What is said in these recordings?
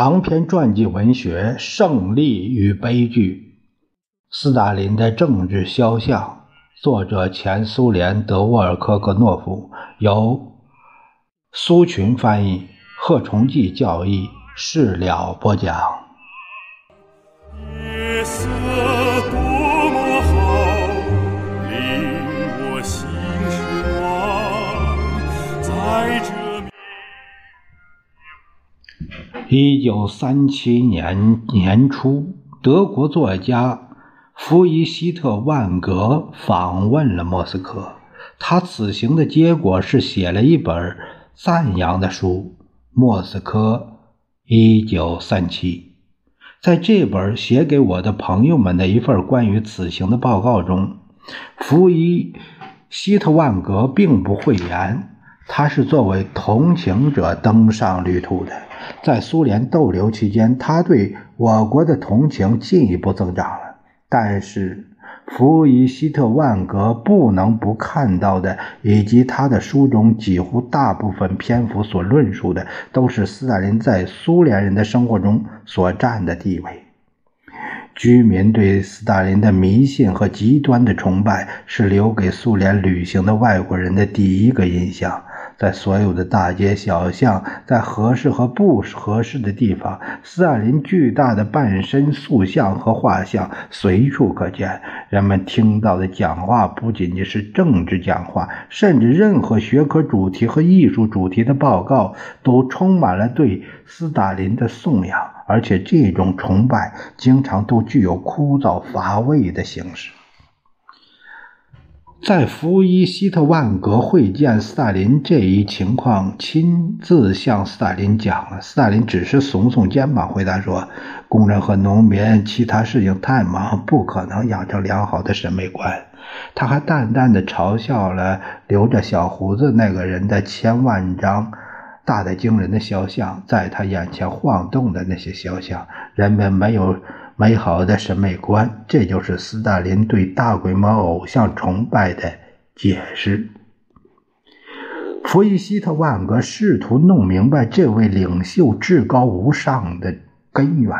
长篇传记文学《胜利与悲剧》，斯大林的政治肖像，作者前苏联德沃尔科格诺夫，由苏群翻译，贺崇济教义，事了播讲。一九三七年年初，德国作家弗伊希特万格访问了莫斯科。他此行的结果是写了一本赞扬的书《莫斯科一九三七》。在这本写给我的朋友们的一份关于此行的报告中，弗伊希特万格并不讳言，他是作为同情者登上旅途的。在苏联逗留期间，他对我国的同情进一步增长了。但是，弗伊希特万格不能不看到的，以及他的书中几乎大部分篇幅所论述的，都是斯大林在苏联人的生活中所占的地位。居民对斯大林的迷信和极端的崇拜，是留给苏联旅行的外国人的第一个印象。在所有的大街小巷，在合适和不合适的地方，斯大林巨大的半身塑像和画像随处可见。人们听到的讲话不仅仅是政治讲话，甚至任何学科主题和艺术主题的报告都充满了对斯大林的颂扬，而且这种崇拜经常都具有枯燥乏味的形式。在福伊希特万格会见斯大林这一情况，亲自向斯大林讲了。斯大林只是耸耸肩膀，回答说：“工人和农民其他事情太忙，不可能养成良好的审美观。”他还淡淡的嘲笑了留着小胡子那个人的千万张大的惊人的肖像，在他眼前晃动的那些肖像，人们没有。美好的审美观，这就是斯大林对大规模偶像崇拜的解释。弗伊希特万格试图弄明白这位领袖至高无上的根源，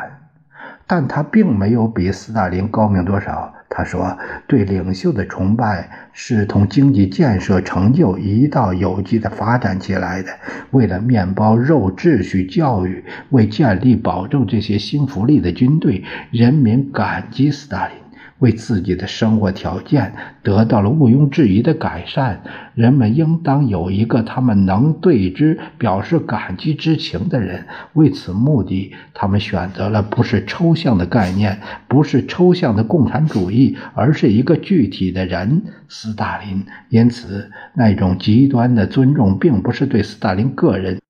但他并没有比斯大林高明多少。他说：“对领袖的崇拜是同经济建设成就一道有机的发展起来的。为了面包、肉、秩序、教育，为建立保证这些新福利的军队，人民感激斯大林。”为自己的生活条件得到了毋庸置疑的改善，人们应当有一个他们能对之表示感激之情的人。为此目的，他们选择了不是抽象的概念，不是抽象的共产主义，而是一个具体的人——斯大林。因此，那种极端的尊重并不是对斯大林个人，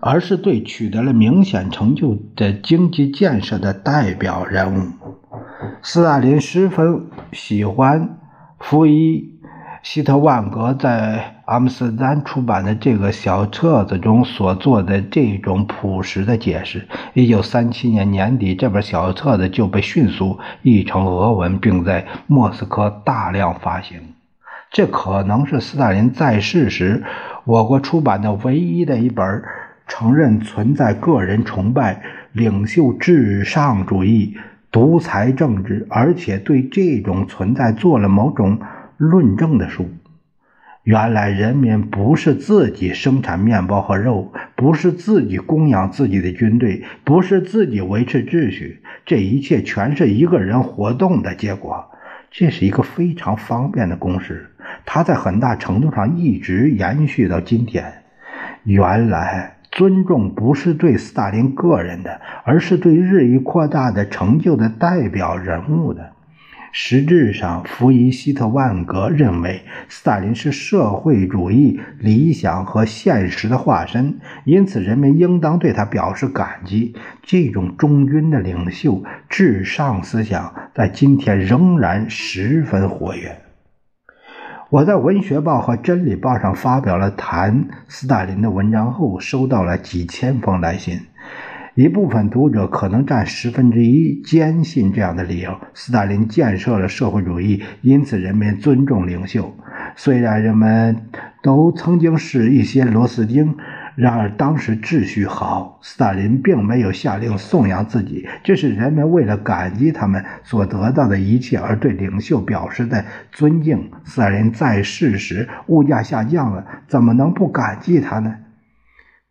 而是对取得了明显成就的经济建设的代表人物。斯大林十分喜欢福伊希特万格在阿姆斯特丹出版的这个小册子中所做的这种朴实的解释。一九三七年年底，这本小册子就被迅速译成俄文，并在莫斯科大量发行。这可能是斯大林在世时我国出版的唯一的一本承认存在个人崇拜、领袖至上主义。独裁政治，而且对这种存在做了某种论证的书。原来人民不是自己生产面包和肉，不是自己供养自己的军队，不是自己维持秩序，这一切全是一个人活动的结果。这是一个非常方便的公式，它在很大程度上一直延续到今天。原来。尊重不是对斯大林个人的，而是对日益扩大的成就的代表人物的。实质上，弗伊希特万格认为斯大林是社会主义理想和现实的化身，因此人们应当对他表示感激。这种忠君的领袖至上思想在今天仍然十分活跃。我在《文学报》和《真理报》上发表了谈斯大林的文章后，收到了几千封来信。一部分读者可能占十分之一，坚信这样的理由：斯大林建设了社会主义，因此人民尊重领袖。虽然人们都曾经是一些螺丝钉，然而当时秩序好，斯大林并没有下令颂扬自己，这是人们为了感激他们所得到的一切而对领袖表示的尊敬。斯大林在世时物价下降了，怎么能不感激他呢？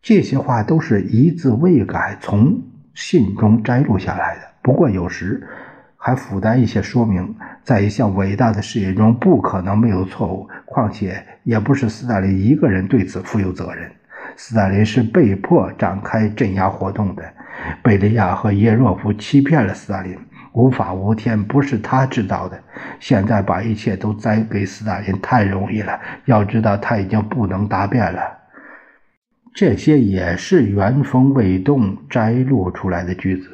这些话都是一字未改从信中摘录下来的。不过有时还附带一些说明，在一项伟大的事业中不可能没有错误。况且也不是斯大林一个人对此负有责任，斯大林是被迫展开镇压活动的。贝利亚和耶若夫欺骗了斯大林，无法无天不是他知道的。现在把一切都栽给斯大林太容易了，要知道他已经不能答辩了。这些也是原封未动摘录出来的句子。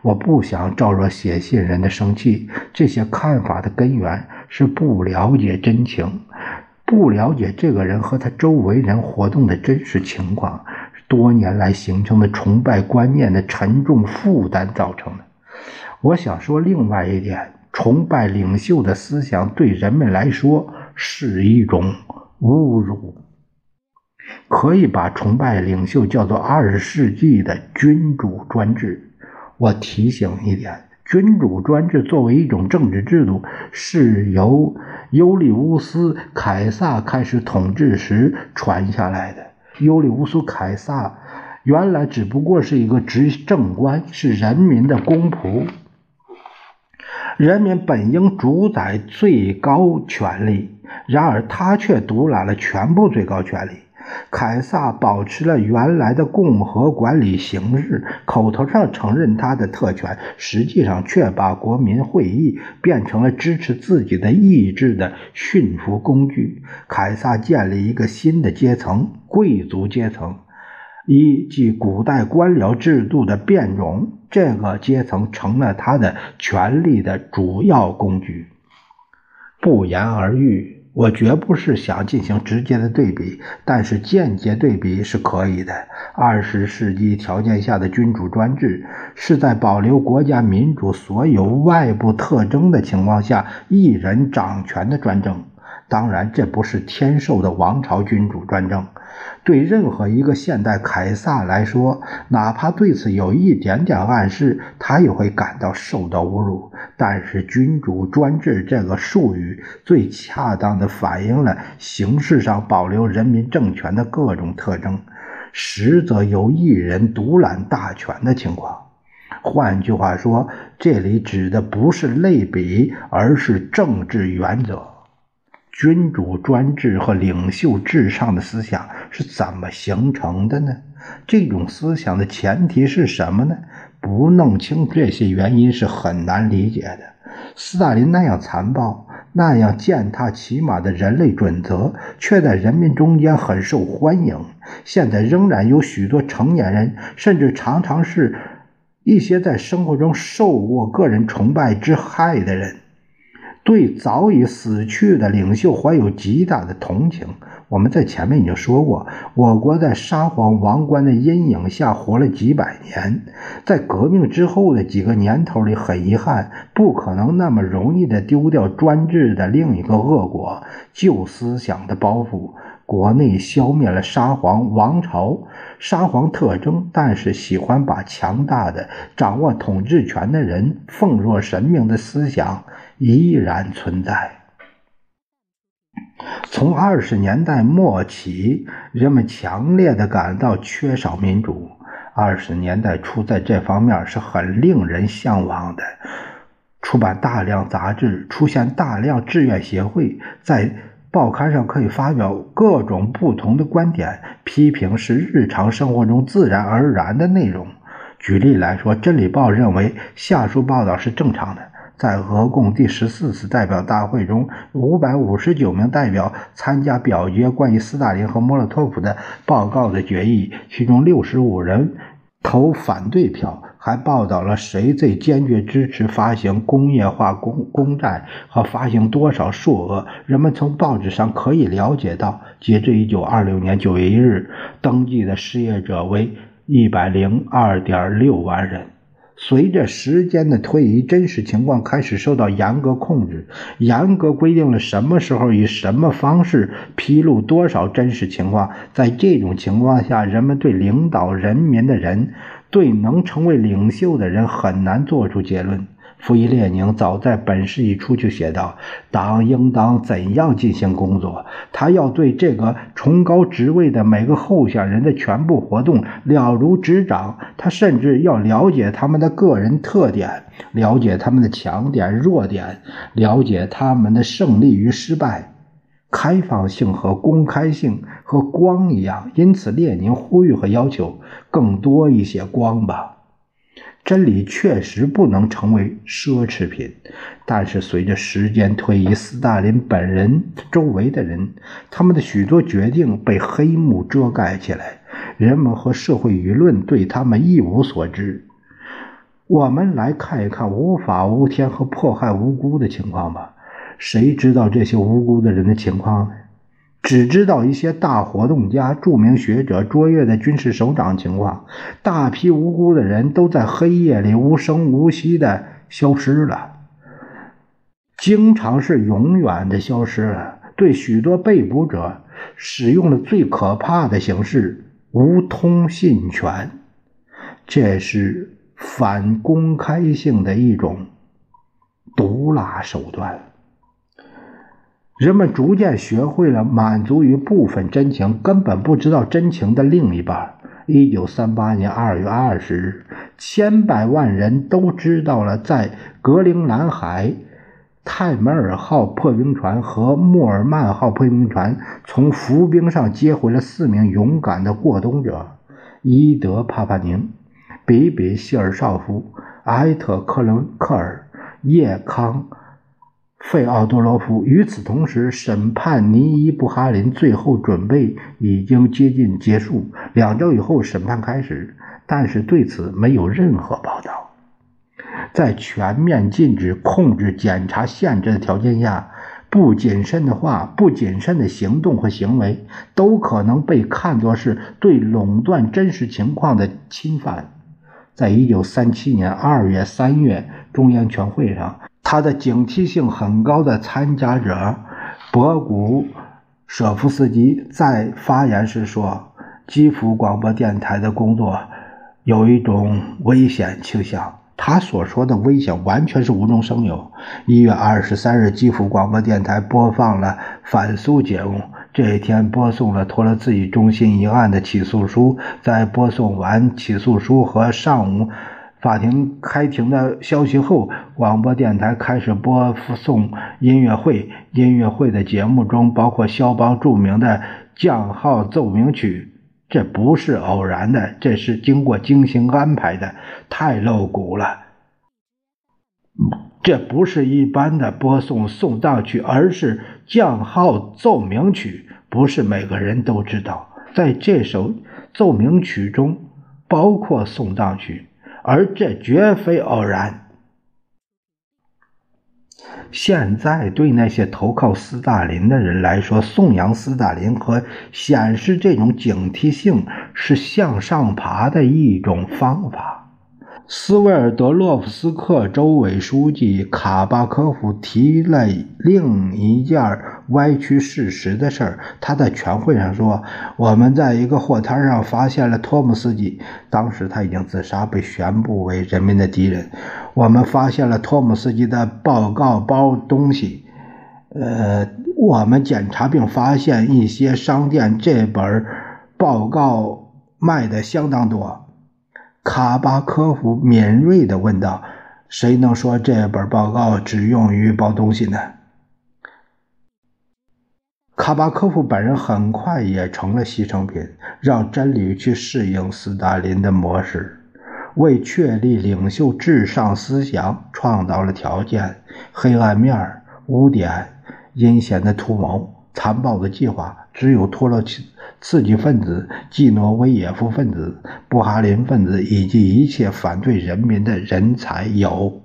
我不想招惹写信人的生气。这些看法的根源是不了解真情，不了解这个人和他周围人活动的真实情况，多年来形成的崇拜观念的沉重负担造成的。我想说另外一点：崇拜领袖的思想对人们来说是一种侮辱。可以把崇拜领袖叫做二十世纪的君主专制。我提醒一点，君主专制作为一种政治制度，是由尤利乌斯·凯撒开始统治时传下来的。尤利乌斯·凯撒原来只不过是一个执政官，是人民的公仆。人民本应主宰最高权力，然而他却独揽了全部最高权力。凯撒保持了原来的共和管理形式，口头上承认他的特权，实际上却把国民会议变成了支持自己的意志的驯服工具。凯撒建立一个新的阶层——贵族阶层，一即古代官僚制度的变种。这个阶层成了他的权力的主要工具。不言而喻。我绝不是想进行直接的对比，但是间接对比是可以的。二十世纪条件下的君主专制，是在保留国家民主所有外部特征的情况下，一人掌权的专政。当然，这不是天授的王朝君主专政。对任何一个现代凯撒来说，哪怕对此有一点点暗示，他也会感到受到侮辱。但是“君主专制”这个术语最恰当地反映了形式上保留人民政权的各种特征，实则由一人独揽大权的情况。换句话说，这里指的不是类比，而是政治原则。君主专制和领袖至上的思想是怎么形成的呢？这种思想的前提是什么呢？不弄清这些原因是很难理解的。斯大林那样残暴、那样践踏起码的人类准则，却在人民中间很受欢迎。现在仍然有许多成年人，甚至常常是一些在生活中受过个人崇拜之害的人。对早已死去的领袖怀有极大的同情。我们在前面已经说过，我国在沙皇王冠的阴影下活了几百年，在革命之后的几个年头里，很遗憾，不可能那么容易的丢掉专制的另一个恶果——旧思想的包袱。国内消灭了沙皇王朝沙皇特征，但是喜欢把强大的掌握统治权的人奉若神明的思想。依然存在。从二十年代末起，人们强烈的感到缺少民主。二十年代初，在这方面是很令人向往的。出版大量杂志，出现大量志愿协会，在报刊上可以发表各种不同的观点，批评是日常生活中自然而然的内容。举例来说，《真理报》认为下述报道是正常的。在俄共第十四次代表大会中，五百五十九名代表参加表决关于斯大林和莫洛托夫的报告的决议，其中六十五人投反对票。还报道了谁最坚决支持发行工业化公公债和发行多少数额。人们从报纸上可以了解到，截至一九二六年九月一日，登记的失业者为一百零二点六万人。随着时间的推移，真实情况开始受到严格控制，严格规定了什么时候以什么方式披露多少真实情况。在这种情况下，人们对领导人民的人，对能成为领袖的人，很难做出结论。弗伊列宁早在本世纪初就写道：“党应当怎样进行工作？他要对这个崇高职位的每个候选人的全部活动了如指掌。他甚至要了解他们的个人特点，了解他们的强点、弱点，了解他们的胜利与失败。开放性和公开性和光一样，因此列宁呼吁和要求更多一些光吧。”真理确实不能成为奢侈品，但是随着时间推移，斯大林本人周围的人，他们的许多决定被黑幕遮盖起来，人们和社会舆论对他们一无所知。我们来看一看无法无天和迫害无辜的情况吧。谁知道这些无辜的人的情况呢？只知道一些大活动家、著名学者、卓越的军事首长情况，大批无辜的人都在黑夜里无声无息的消失了，经常是永远的消失了。对许多被捕者，使用了最可怕的形式——无通信权，这是反公开性的一种毒辣手段。人们逐渐学会了满足于部分真情，根本不知道真情的另一半。一九三八年二月二十日，千百万人都知道了，在格陵兰海，泰梅尔号破冰船和莫尔曼号破冰船从浮冰上接回了四名勇敢的过冬者：伊德·帕帕宁、比比·希尔绍夫、埃特·克伦克尔、叶康。费奥多罗夫。与此同时，审判尼伊布哈林最后准备已经接近结束。两周以后，审判开始，但是对此没有任何报道。在全面禁止、控制、检查、限制的条件下，不谨慎的话、不谨慎的行动和行为，都可能被看作是对垄断真实情况的侵犯。在一九三七年二月、三月中央全会上。他的警惕性很高的参加者博古舍夫斯基在发言时说：“基辅广播电台的工作有一种危险倾向。”他所说的危险完全是无中生有。一月二十三日，基辅广播电台播放了反苏节目。这一天播送了托勒茨基中心一案的起诉书。在播送完起诉书和上午。法庭开庭的消息后，广播电台开始播送音乐会。音乐会的节目中包括肖邦著名的降号奏鸣曲。这不是偶然的，这是经过精心安排的。太露骨了！这不是一般的播送送葬曲，而是降号奏鸣曲。不是每个人都知道，在这首奏鸣曲中包括送葬曲。而这绝非偶然。现在对那些投靠斯大林的人来说，颂扬斯大林和显示这种警惕性是向上爬的一种方法。斯维尔德洛夫斯克州委书记卡巴科夫提了另一件歪曲事实的事儿。他在全会上说：“我们在一个货摊上发现了托姆斯基，当时他已经自杀，被宣布为人民的敌人。我们发现了托姆斯基的报告包东西。呃，我们检查并发现一些商店这本报告卖的相当多。”卡巴科夫敏锐地问道：“谁能说这本报告只用于包东西呢？”卡巴科夫本人很快也成了牺牲品，让真理去适应斯大林的模式，为确立领袖至上思想创造了条件。黑暗面、污点、阴险的图谋、残暴的计划，只有托洛茨。刺激分子、季诺维耶夫分子、布哈林分子以及一切反对人民的人才有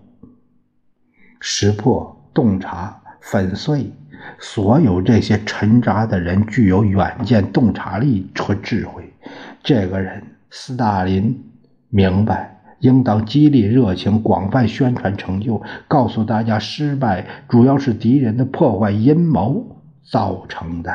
识破、洞察、粉碎。所有这些沉渣的人具有远见、洞察力和智慧。这个人，斯大林明白，应当激励热情，广泛宣传成就，告诉大家失败主要是敌人的破坏阴谋造成的。